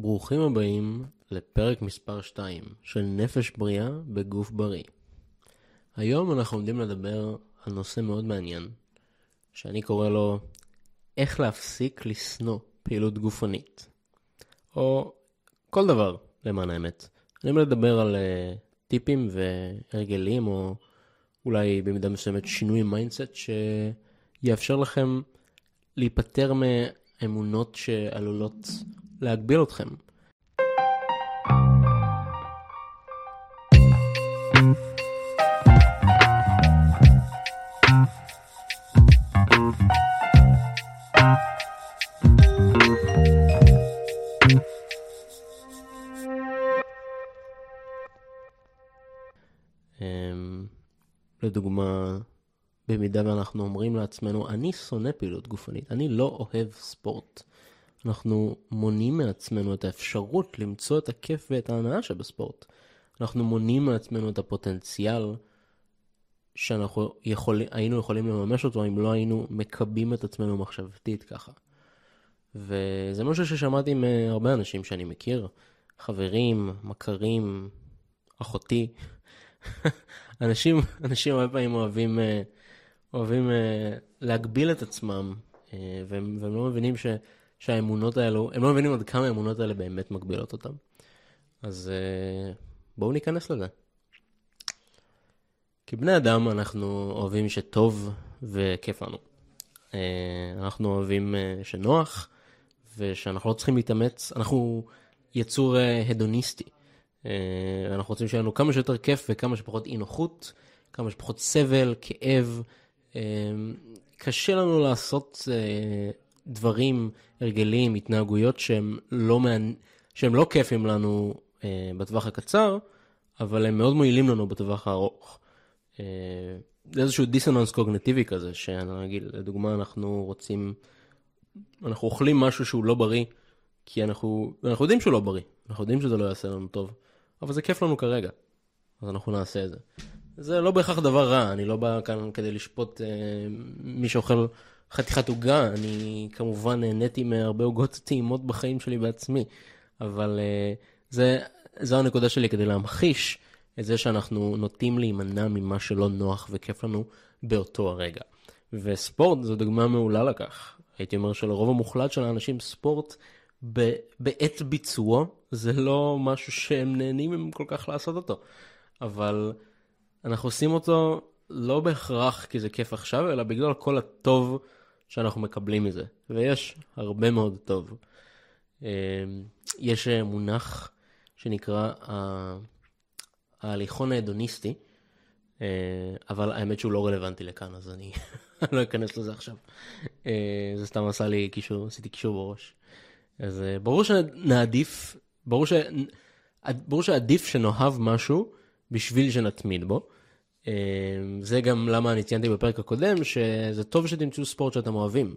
ברוכים הבאים לפרק מספר 2 של נפש בריאה בגוף בריא. היום אנחנו עומדים לדבר על נושא מאוד מעניין, שאני קורא לו איך להפסיק לשנוא פעילות גופנית. או כל דבר, למען האמת. אני עומד לדבר על uh, טיפים והרגלים, או אולי במידה מסוימת שינוי mindset שיאפשר לכם להיפטר מאמונות שעלולות להגביל אתכם. אמ, לדוגמה, במידה ואנחנו אומרים לעצמנו, אני שונא פעילות גופנית, אני לא אוהב ספורט. אנחנו מונעים מעצמנו את האפשרות למצוא את הכיף ואת ההנאה שבספורט. אנחנו מונעים מעצמנו את הפוטנציאל שאנחנו יכול, היינו יכולים לממש אותו אם לא היינו מקבים את עצמנו מחשבתית ככה. וזה משהו ששמעתי מהרבה אנשים שאני מכיר, חברים, מכרים, אחותי. אנשים, אנשים הרבה פעמים אוהבים, אה, אוהבים אה, להגביל את עצמם, אה, והם, והם לא מבינים ש... שהאמונות האלו, הם לא מבינים עד כמה האמונות האלה באמת מגבילות אותם. אז uh, בואו ניכנס לזה. כבני אדם אנחנו אוהבים שטוב וכיף לנו. Uh, אנחנו אוהבים uh, שנוח, ושאנחנו לא צריכים להתאמץ, אנחנו יצור הדוניסטי. אנחנו רוצים שיהיה לנו כמה שיותר כיף וכמה שפחות אי נוחות, כמה שפחות סבל, כאב. קשה לנו לעשות דברים, הרגלים, התנהגויות שהם לא, מענ... שהם לא כיפים לנו אה, בטווח הקצר, אבל הם מאוד מועילים לנו בטווח הארוך. אה, זה איזשהו דיסוננס קוגנטיבי כזה, שאני אגיד, לדוגמה, אנחנו רוצים, אנחנו אוכלים משהו שהוא לא בריא, כי אנחנו, אנחנו יודעים שהוא לא בריא, אנחנו יודעים שזה לא יעשה לנו טוב, אבל זה כיף לנו כרגע, אז אנחנו נעשה את זה. זה לא בהכרח דבר רע, אני לא בא כאן כדי לשפוט אה, מי שאוכל חתיכת עוגה, אני כמובן נהניתי מהרבה עוגות טעימות בחיים שלי בעצמי, אבל uh, זה, זו הנקודה שלי כדי להמחיש את זה שאנחנו נוטים להימנע ממה שלא נוח וכיף לנו באותו הרגע. וספורט זו דוגמה מעולה לכך. הייתי אומר שלרוב המוחלט של האנשים ספורט ב, בעת ביצועו זה לא משהו שהם נהנים כל כך לעשות אותו. אבל אנחנו עושים אותו לא בהכרח כי זה כיף עכשיו, אלא בגלל כל הטוב שאנחנו מקבלים מזה, ויש הרבה מאוד טוב. אמ, יש מונח שנקרא ההליכון ההדוניסטי, אה, אבל האמת שהוא לא רלוונטי לכאן, אז אני לא אכנס לזה עכשיו. אה, זה סתם עשה לי קישור, עשיתי קישור בראש. אז אה, ברור שנעדיף, ברור, ש... ברור שעדיף שנאהב משהו בשביל שנתמיד בו. אמ, זה גם למה אני ציינתי בפרק הקודם, שזה טוב שתמצאו ספורט שאתם אוהבים.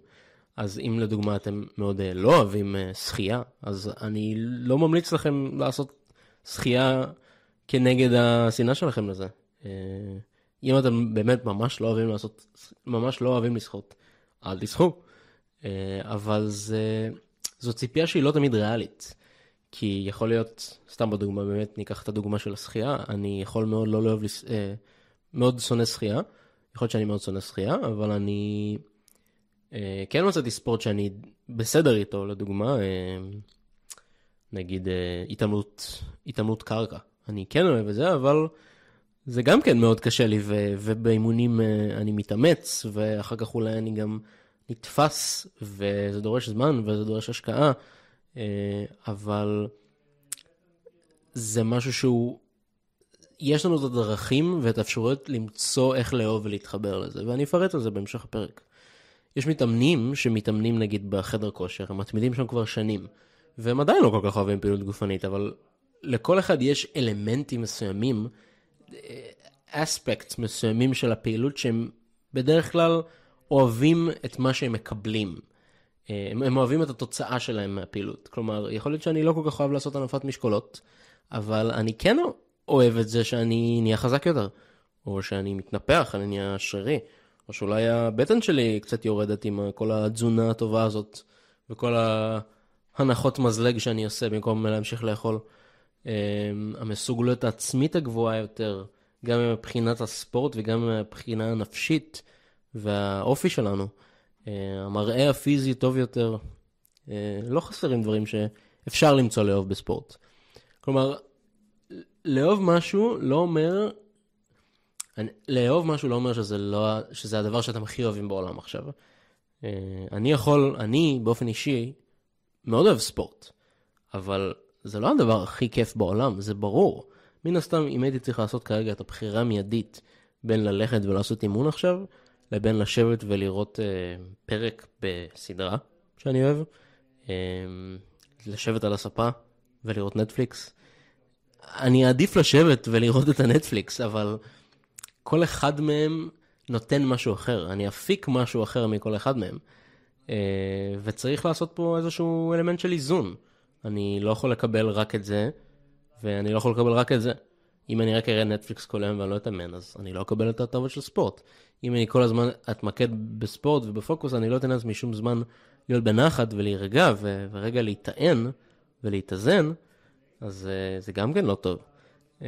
אז אם לדוגמה אתם מאוד אה, לא אוהבים אה, שחייה, אז אני לא ממליץ לכם לעשות שחייה כנגד השנאה שלכם לזה. אה, אם אתם באמת ממש לא אוהבים לעשות, ממש לא אוהבים לשחות, אל תשחו. אבל זה, זו ציפייה שהיא לא תמיד ריאלית. כי יכול להיות, סתם בדוגמה, באמת ניקח את הדוגמה של השחייה, אני יכול מאוד לא לאהוב מאוד שונא שחייה. יכול להיות שאני מאוד שונא שחייה, אבל אני אה, כן מצאתי ספורט שאני בסדר איתו, לדוגמה, אה, נגיד אה, התעמלות, התעמלות קרקע. אני כן אוהב את זה, אבל זה גם כן מאוד קשה לי, ו- ובאימונים אה, אני מתאמץ, ואחר כך אולי אני גם נתפס, וזה דורש זמן וזה דורש השקעה, אה, אבל זה משהו שהוא יש לנו את הדרכים ואת האפשרויות למצוא איך לאהוב ולהתחבר לזה, ואני אפרט על זה בהמשך הפרק. יש מתאמנים שמתאמנים נגיד בחדר כושר, הם מתמידים שם כבר שנים, והם עדיין לא כל כך אוהבים פעילות גופנית, אבל לכל אחד יש אלמנטים מסוימים, אספקט מסוימים של הפעילות שהם בדרך כלל אוהבים את מה שהם מקבלים. הם, הם אוהבים את התוצאה שלהם מהפעילות. כלומר, יכול להיות שאני לא כל כך אוהב לעשות הנפת משקולות, אבל אני כן אוהב את זה שאני נהיה חזק יותר, או שאני מתנפח, אני נהיה שרירי, או שאולי הבטן שלי קצת יורדת עם כל התזונה הטובה הזאת, וכל הנחות מזלג שאני עושה במקום להמשיך לאכול. אה, המסוגלות העצמית הגבוהה יותר, גם מבחינת הספורט וגם מבחינה הנפשית והאופי שלנו. אה, המראה הפיזי טוב יותר. לא חסרים דברים שאפשר למצוא לאהוב בספורט. כלומר, לאהוב משהו לא אומר, לאהוב משהו לא אומר שזה, לא, שזה הדבר שאתם הכי אוהבים בעולם עכשיו. אני יכול, אני באופן אישי, מאוד אוהב ספורט, אבל זה לא הדבר הכי כיף בעולם, זה ברור. מן הסתם, אם הייתי צריך לעשות כרגע את הבחירה המיידית בין ללכת ולעשות אימון עכשיו, לבין לשבת ולראות אה, פרק בסדרה שאני אוהב, אה, לשבת על הספה ולראות נטפליקס, אני אעדיף לשבת ולראות את הנטפליקס, אבל כל אחד מהם נותן משהו אחר, אני אפיק משהו אחר מכל אחד מהם. אה, וצריך לעשות פה איזשהו אלמנט של איזון. אני לא יכול לקבל רק את זה, ואני לא יכול לקבל רק את זה. אם אני רק אראה נטפליקס כל היום ואני לא אתאמן, אז אני לא אקבל את ההטבות של ספורט. אם אני כל הזמן אתמקד בספורט ובפוקוס, אני לא אתן לעצמי שום זמן להיות בנחת ולהירגע ו- ורגע להיטען ולהתאזן, אז uh, זה גם כן לא טוב. Uh,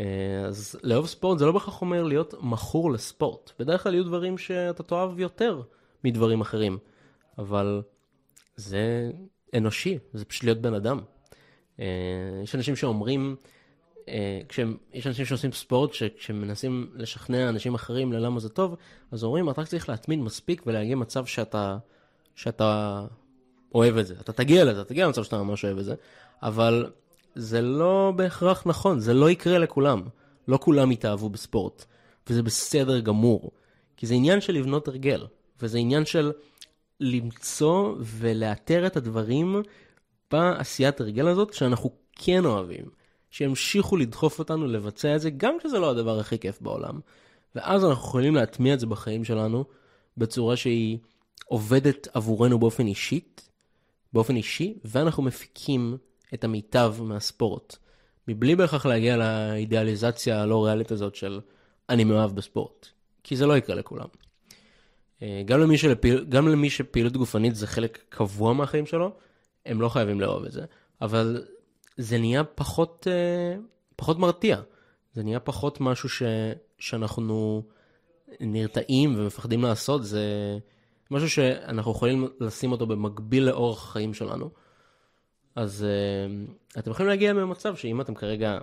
אז לאהוב ספורט זה לא בהכרח אומר להיות מכור לספורט. בדרך כלל יהיו דברים שאתה תאהב יותר מדברים אחרים. אבל זה אנושי, זה פשוט להיות בן אדם. אה, יש אנשים שאומרים, אה, כשהם, יש אנשים שעושים ספורט, שכשהם מנסים לשכנע אנשים אחרים ללמה זה טוב, אז אומרים, אתה רק צריך להתמיד מספיק ולהגיע מצב שאתה, שאתה אוהב את זה. אתה תגיע לזה, תגיע למצב שאתה ממש אוהב את זה, אבל זה לא בהכרח נכון, זה לא יקרה לכולם. לא כולם יתאהבו בספורט, וזה בסדר גמור. כי זה עניין של לבנות הרגל, וזה עניין של למצוא ולאתר את הדברים בעשיית הרגל הזאת שאנחנו כן אוהבים. שימשיכו לדחוף אותנו לבצע את זה, גם כשזה לא הדבר הכי כיף בעולם. ואז אנחנו יכולים להטמיע את זה בחיים שלנו בצורה שהיא עובדת עבורנו באופן אישית, באופן אישי, ואנחנו מפיקים את המיטב מהספורט. מבלי בהכרח להגיע לאידיאליזציה הלא ריאלית הזאת של אני מאוהב בספורט. כי זה לא יקרה לכולם. אה, גם למי, שלפיל, גם למי שפעילות גופנית זה חלק קבוע מהחיים שלו, הם לא חייבים לאהוב את זה. אבל זה נהיה פחות, אה, פחות מרתיע. זה נהיה פחות משהו ש, שאנחנו נרתעים ומפחדים לעשות. זה משהו שאנחנו יכולים לשים אותו במקביל לאורח החיים שלנו. אז uh, אתם יכולים להגיע ממצב שאם אתם כרגע,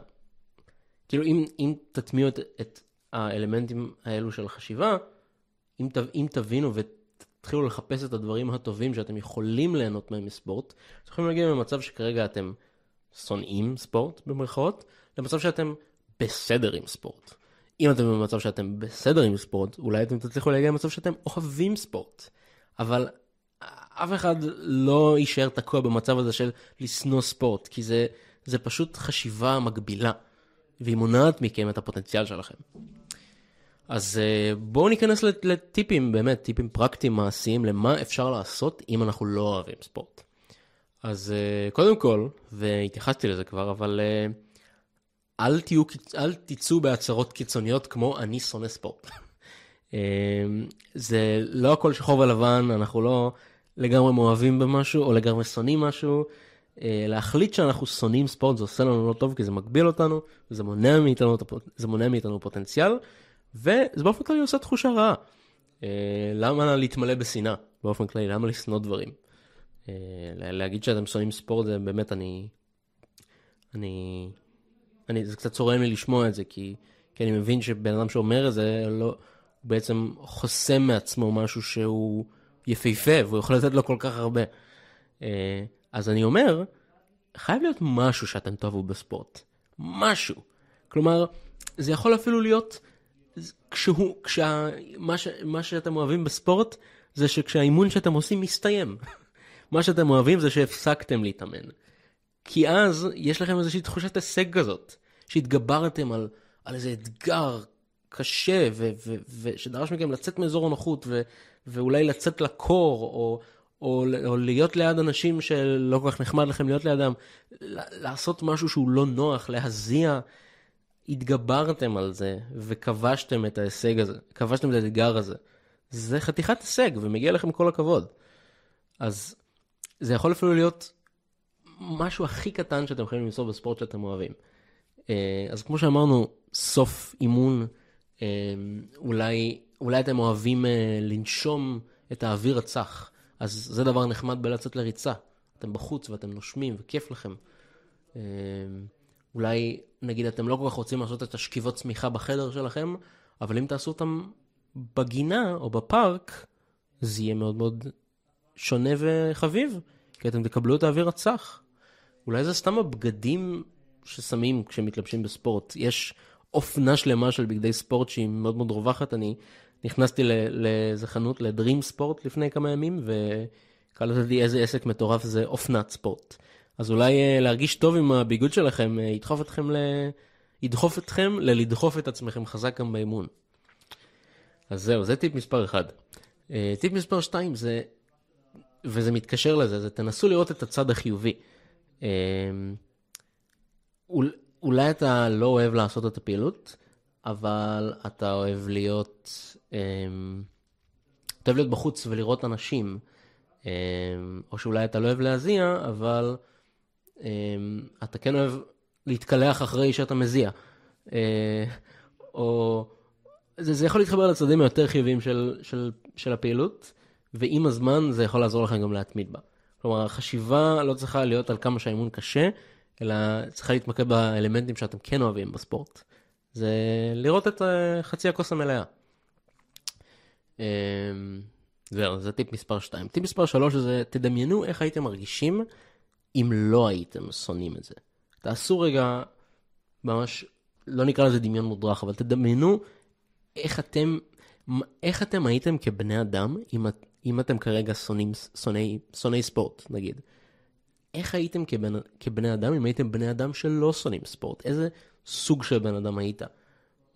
כאילו אם, אם תטמיעו את, את האלמנטים האלו של חשיבה, אם, אם תבינו ותתחילו לחפש את הדברים הטובים שאתם יכולים ליהנות מהם מספורט, אתם יכולים להגיע למצב שכרגע אתם שונאים ספורט במרכאות, למצב שאתם בסדר עם ספורט. אם אתם במצב שאתם בסדר עם ספורט, אולי אתם תצליחו להגיע למצב שאתם אוהבים ספורט. אבל אף אחד לא יישאר תקוע במצב הזה של לשנוא ספורט, כי זה, זה פשוט חשיבה מגבילה, והיא מונעת מכם את הפוטנציאל שלכם. אז uh, בואו ניכנס לטיפים, באמת, טיפים פרקטיים מעשיים למה אפשר לעשות אם אנחנו לא אוהבים ספורט. אז uh, קודם כל, והתייחסתי לזה כבר, אבל uh, אל, תהיו, אל תצאו בהצהרות קיצוניות כמו אני שונא ספורט. זה לא הכל שחור ולבן, אנחנו לא לגמרי מאוהבים במשהו או לגמרי שונאים משהו. Uh, להחליט שאנחנו שונאים ספורט זה עושה לנו לא טוב כי זה מגביל אותנו, זה מונע מאיתנו, זה מונע מאיתנו פוטנציאל. וזה באופן כללי עושה תחושה רעה. אה, למה להתמלא בשנאה באופן כללי? למה לשנוא דברים? אה, להגיד שאתם שונאים ספורט זה באמת אני... אני... אני... זה קצת צורם לי לשמוע את זה, כי, כי אני מבין שבן אדם שאומר את זה, לא, הוא בעצם חוסם מעצמו משהו שהוא יפהפה, והוא יכול לתת לו כל כך הרבה. אה, אז אני אומר, חייב להיות משהו שאתם תאהבו בספורט. משהו. כלומר, זה יכול אפילו להיות כשהוא, כשה, מה, ש, מה שאתם אוהבים בספורט זה שכשהאימון שאתם עושים מסתיים. מה שאתם אוהבים זה שהפסקתם להתאמן. כי אז יש לכם איזושהי תחושת הישג כזאת, שהתגברתם על, על איזה אתגר קשה ושדרש מכם לצאת מאזור הנוחות ואולי לצאת לקור או, או, או להיות ליד אנשים שלא כל כך נחמד לכם להיות לידם, לעשות משהו שהוא לא נוח, להזיע התגברתם על זה וכבשתם את ההישג הזה, כבשתם את האתגר הזה. זה חתיכת הישג ומגיע לכם כל הכבוד. אז זה יכול אפילו להיות משהו הכי קטן שאתם יכולים למצוא בספורט שאתם אוהבים. אה, אז כמו שאמרנו, סוף אימון, אה, אולי, אולי אתם אוהבים אה, לנשום את האוויר הצח, אז זה דבר נחמד בלצאת לריצה. אתם בחוץ ואתם נושמים וכיף לכם. אולי, נגיד, אתם לא כל כך רוצים לעשות את השכיבות צמיחה בחדר שלכם, אבל אם תעשו אותם בגינה או בפארק, זה יהיה מאוד מאוד שונה וחביב, כי אתם תקבלו את האוויר הצח. אולי זה סתם הבגדים ששמים כשמתלבשים בספורט. יש אופנה שלמה של בגדי ספורט שהיא מאוד מאוד רווחת. אני נכנסתי לאיזה חנות, לדרים ספורט לפני כמה ימים, וקלטתי איזה עסק מטורף זה אופנת ספורט. אז אולי אה, להרגיש טוב עם הביגוד שלכם אה, ידחוף אתכם ל... ידחוף אתכם ללדחוף את עצמכם חזק גם באימון. אז זהו, זה טיפ מספר 1. אה, טיפ מספר 2 זה, וזה מתקשר לזה, זה תנסו לראות את הצד החיובי. אולי אתה לא אוהב לעשות את הפעילות, אבל אתה אוהב להיות, אמ, אתה אוהב להיות בחוץ ולראות אנשים, אמ, או שאולי אתה לא אוהב להזיע, אבל אמ, אתה כן אוהב להתקלח אחרי שאתה מזיע. אה, או זה, זה יכול להתחבר לצדדים היותר חיוביים של, של, של הפעילות, ועם הזמן זה יכול לעזור לכם גם להתמיד בה. כלומר, החשיבה לא צריכה להיות על כמה שהאימון קשה, אלא צריכה להתמקד באלמנטים שאתם כן אוהבים בספורט. זה לראות את אה, חצי הכוס המלאה. אמ, זהו, זה טיפ מספר 2. טיפ מספר 3 זה תדמיינו איך הייתם מרגישים אם לא הייתם שונאים את זה. תעשו רגע, ממש, לא נקרא לזה דמיון מודרך, אבל תדמיינו איך אתם, איך אתם הייתם כבני אדם אם, אם אתם כרגע שונאים, שונאי, שונאי ספורט, נגיד. איך הייתם כבן, כבני אדם אם הייתם בני אדם שלא שונאים ספורט? איזה סוג של בן אדם היית?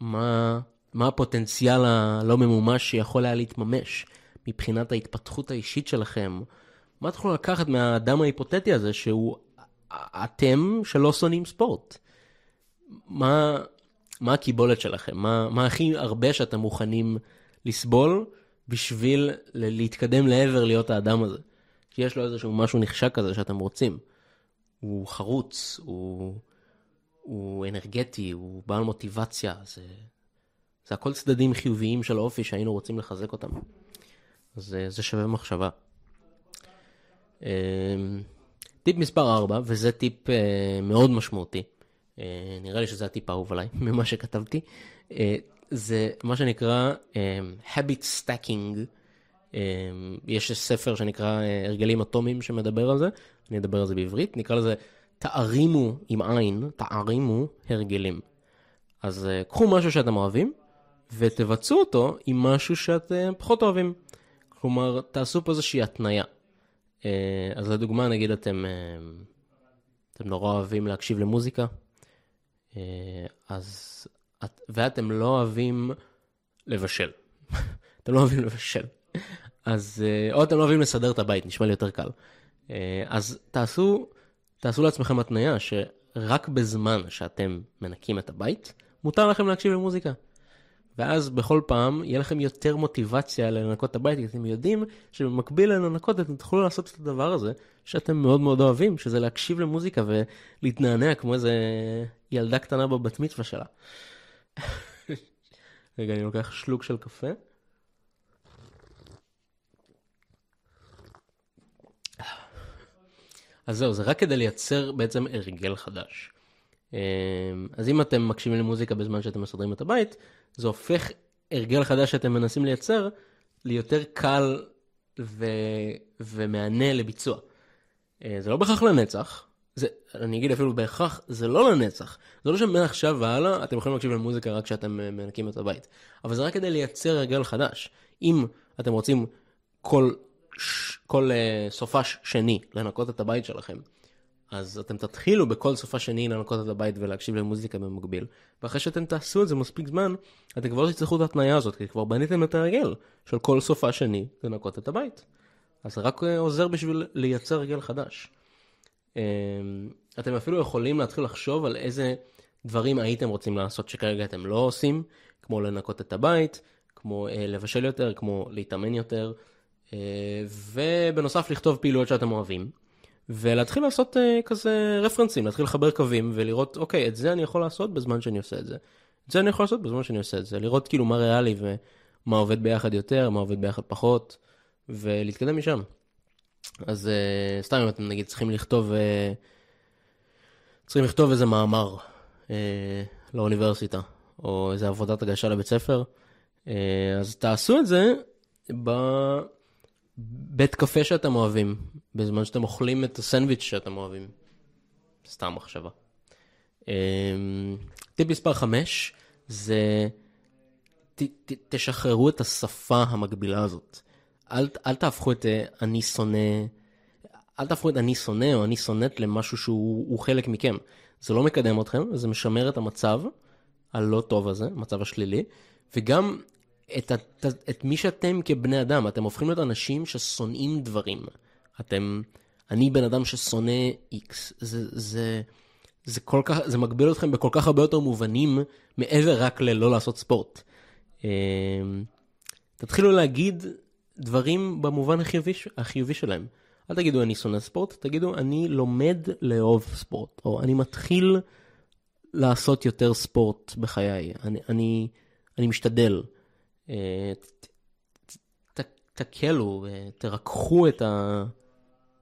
מה, מה הפוטנציאל הלא ממומש שיכול היה להתממש מבחינת ההתפתחות האישית שלכם? מה תוכלו לקחת מהאדם ההיפותטי הזה שהוא אתם שלא שונאים ספורט? מה, מה הקיבולת שלכם? מה, מה הכי הרבה שאתם מוכנים לסבול בשביל להתקדם לעבר להיות האדם הזה? שיש לו איזשהו משהו נחשק כזה שאתם רוצים. הוא חרוץ, הוא, הוא אנרגטי, הוא בעל מוטיבציה, זה, זה הכל צדדים חיוביים של האופי שהיינו רוצים לחזק אותם. אז זה שווה מחשבה. אמ, טיפ מספר 4, וזה טיפ אה, מאוד משמעותי, אה, נראה לי שזה הטיפ האהוב עליי ממה שכתבתי, אה, זה מה שנקרא habit stacking. יש ספר שנקרא הרגלים אטומיים שמדבר על זה, אני אדבר על זה בעברית, נקרא לזה תערימו עם עין, תערימו הרגלים. אז אה, קחו משהו שאתם אוהבים, ותבצעו אותו עם משהו שאתם פחות אוהבים. כלומר, תעשו פה איזושהי התניה. אה, אז לדוגמה, נגיד אתם, אתם נורא אוהבים להקשיב למוזיקה, אז, ואתם לא אוהבים לבשל. אתם לא אוהבים לבשל. אז, או אתם לא אוהבים לסדר את הבית, נשמע לי יותר קל. אה, אז תעשו, תעשו לעצמכם התניה שרק בזמן שאתם מנקים את הבית, מותר לכם להקשיב למוזיקה. ואז בכל פעם יהיה לכם יותר מוטיבציה לנקות את הבית, כי אתם יודעים שבמקביל לנקות אתם תוכלו לעשות את הדבר הזה שאתם מאוד מאוד אוהבים, שזה להקשיב למוזיקה ולהתנענע כמו איזה ילדה קטנה בבת מצווה שלה. רגע, אני לוקח שלוק של קפה. אז זהו, זה רק כדי לייצר בעצם הרגל חדש. אמ, אז אם אתם מקשיבים למוזיקה בזמן שאתם מסדרים את הבית, זה הופך הרגל חדש שאתם מנסים לייצר ליותר קל ו... ומענה לביצוע. אה, זה לא בהכרח לנצח, זה, אני אגיד אפילו בהכרח, זה לא לנצח. זה לא שמעכשיו והלאה אתם יכולים להקשיב למוזיקה רק כשאתם אה, מנקים את הבית. אבל זה רק כדי לייצר הרגל חדש. אם אתם רוצים כל כל uh, סופש שני לנקות את הבית שלכם, אז אתם תתחילו בכל סופש שני לנקות את הבית ולהקשיב למוזיקה במקביל, ואחרי שאתם תעשו את זה מספיק זמן, אתם כבר לא תצטרכו את ההתניה הזאת, כי כבר בניתם את הרגל של כל סופש שני לנקות את הבית. אז זה רק uh, עוזר בשביל לייצר רגל חדש. Uh, אתם אפילו יכולים להתחיל לחשוב על איזה דברים הייתם רוצים לעשות שכרגע אתם לא עושים, כמו לנקות את הבית, כמו uh, לבשל יותר, כמו להתאמן יותר. ובנוסף לכתוב פעילויות שאתם אוהבים. ולהתחיל לעשות uh, כזה רפרנסים, להתחיל לחבר קווים ולראות, אוקיי, את זה אני יכול לעשות בזמן שאני עושה את זה. את זה אני יכול לעשות בזמן שאני עושה את זה. לראות כאילו מה ריאלי ומה עובד ביחד יותר, מה עובד ביחד פחות, ולהתקדם משם. אז uh, סתם אם אתם נגיד צריכים לכתוב, צריכים לכתוב איזה מאמר לאוניברסיטה, או איזה עבודת הגשה לבית ספר, אז תעשו את זה בבית קפה שאתם אוהבים, בזמן שאתם אוכלים את הסנדוויץ' שאתם אוהבים. סתם מחשבה. Uh, טיפ מספר 5 זה ת, ת, תשחררו את השפה המקבילה הזאת. אל, אל תהפכו את אה, אני שונא, אל תהפכו את אני שונא או אני שונאת למשהו שהוא חלק מכם. זה לא מקדם אתכם, זה משמר את המצב הלא טוב הזה, המצב השלילי, וגם את, את, את מי שאתם כבני אדם, אתם הופכים להיות אנשים ששונאים דברים. אתם, אני בן אדם ששונא איקס, זה, זה, זה כל כך, זה מגביל אתכם בכל כך הרבה יותר מובנים מעבר רק ללא לעשות ספורט. אמ, תתחילו להגיד דברים במובן החיובי, החיובי שלהם. אל תגידו אני שונא ספורט, תגידו אני לומד לאהוב ספורט, או אני מתחיל לעשות יותר ספורט בחיי, אני, אני, אני משתדל. אה, תקלו, אה, תרככו את, ה,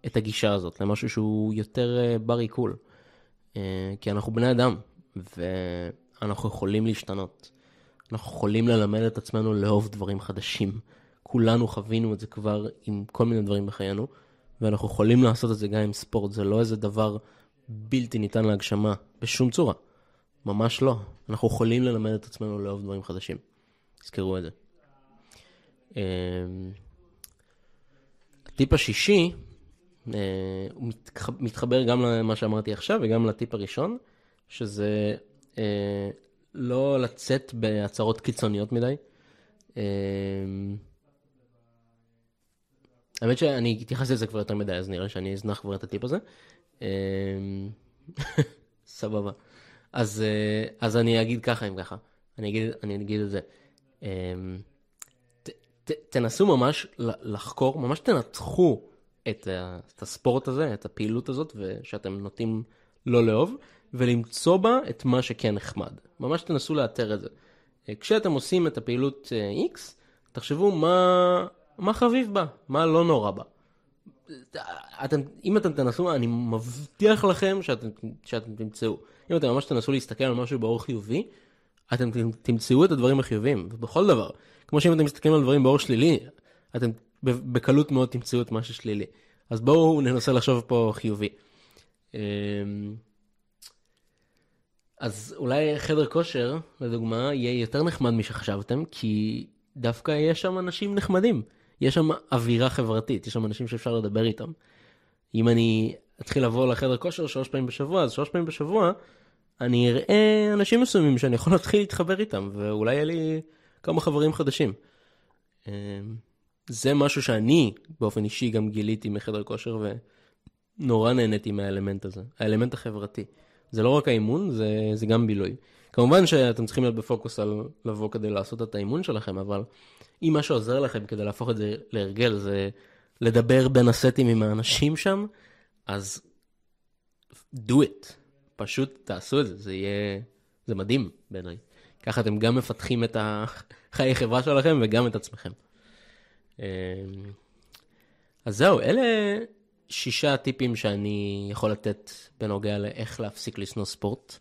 את הגישה הזאת למשהו שהוא יותר אה, בר עיכול. כי אנחנו בני אדם, ואנחנו יכולים להשתנות. אנחנו יכולים ללמד את עצמנו לאהוב דברים חדשים. כולנו חווינו את זה כבר עם כל מיני דברים בחיינו, ואנחנו יכולים לעשות את זה גם עם ספורט, זה לא איזה דבר בלתי ניתן להגשמה, בשום צורה. ממש לא. אנחנו יכולים ללמד את עצמנו לאהוב דברים חדשים. תזכרו את זה. אמ, הטיפ השישי, אה, הוא מתחבר גם למה שאמרתי עכשיו וגם לטיפ הראשון, שזה אה, לא לצאת בהצהרות קיצוניות מדי. אמ, האמת שאני התייחסתי לזה כבר יותר מדי, אז נראה שאני אזנח כבר את הטיפ הזה. אמ, סבבה. אז, אה, אז אני אגיד ככה אם ככה. אני אגיד, אני אגיד את זה. אמ, ת, ת, תנסו ממש לחקור, ממש תנתחו את, את הספורט הזה, את הפעילות הזאת, ושאתם נוטים לא לאהוב, ולמצוא בה את מה שכן נחמד. ממש תנסו לאתר את זה. אה, כשאתם עושים את הפעילות אה, X, תחשבו מה, מה חביב בה, מה לא נורא בה. אתם, אם אתם תנסו, אני מבטיח לכם שאתם, שאתם תמצאו. אם אתם ממש תנסו להסתכל על משהו באור חיובי, אתם תמצאו את הדברים החיוביים, בכל דבר. כמו שאם אתם מסתכלים על דברים באור שלילי, אתם בקלות מאוד תמצאו את מה ששלילי. אז בואו ננסה לחשוב פה חיובי. אמ, אז אולי חדר כושר, לדוגמה, יהיה יותר נחמד משחשבתם, כי דווקא יש שם אנשים נחמדים. יש שם אווירה חברתית, יש שם אנשים שאפשר לדבר איתם. אם אני אתחיל לבוא לחדר כושר שלוש פעמים בשבוע, אז שלוש פעמים בשבוע אני אראה אנשים מסוימים שאני יכול להתחיל להתחבר איתם, ואולי יהיה לי כמה חברים חדשים. אמ, זה משהו שאני באופן אישי גם גיליתי מחדר כושר ונורא נהניתי מהאלמנט הזה, האלמנט החברתי. זה לא רק האימון, זה, זה גם בילוי. כמובן שאתם צריכים להיות בפוקוס על לבוא כדי לעשות את האימון שלכם, אבל אם מה שעוזר לכם כדי להפוך את זה להרגל זה לדבר בין הסטים עם האנשים שם, אז do it. פשוט תעשו את זה, זה יהיה, זה מדהים בעיניי. ככה אתם גם מפתחים את החיי חברה שלכם וגם את עצמכם. אמ, אז זהו, אלה שישה טיפים שאני יכול לתת בנוגע לאיך להפסיק לשנוא ספורט,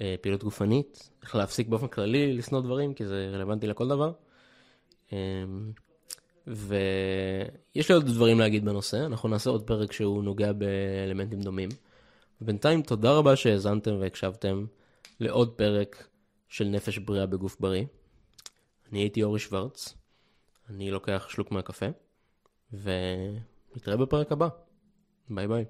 אה, פעילות גופנית, איך להפסיק באופן כללי לשנוא דברים, כי זה רלוונטי לכל דבר. אמ, ויש לי עוד דברים להגיד בנושא, אנחנו נעשה עוד פרק שהוא נוגע באלמנטים דומים. ובינתיים תודה רבה שהאזנתם והקשבתם לעוד פרק של נפש בריאה בגוף בריא. אני הייתי אורי שוורץ, אני לוקח שלוק מהקפה, ונתראה בפרק הבא. ביי ביי.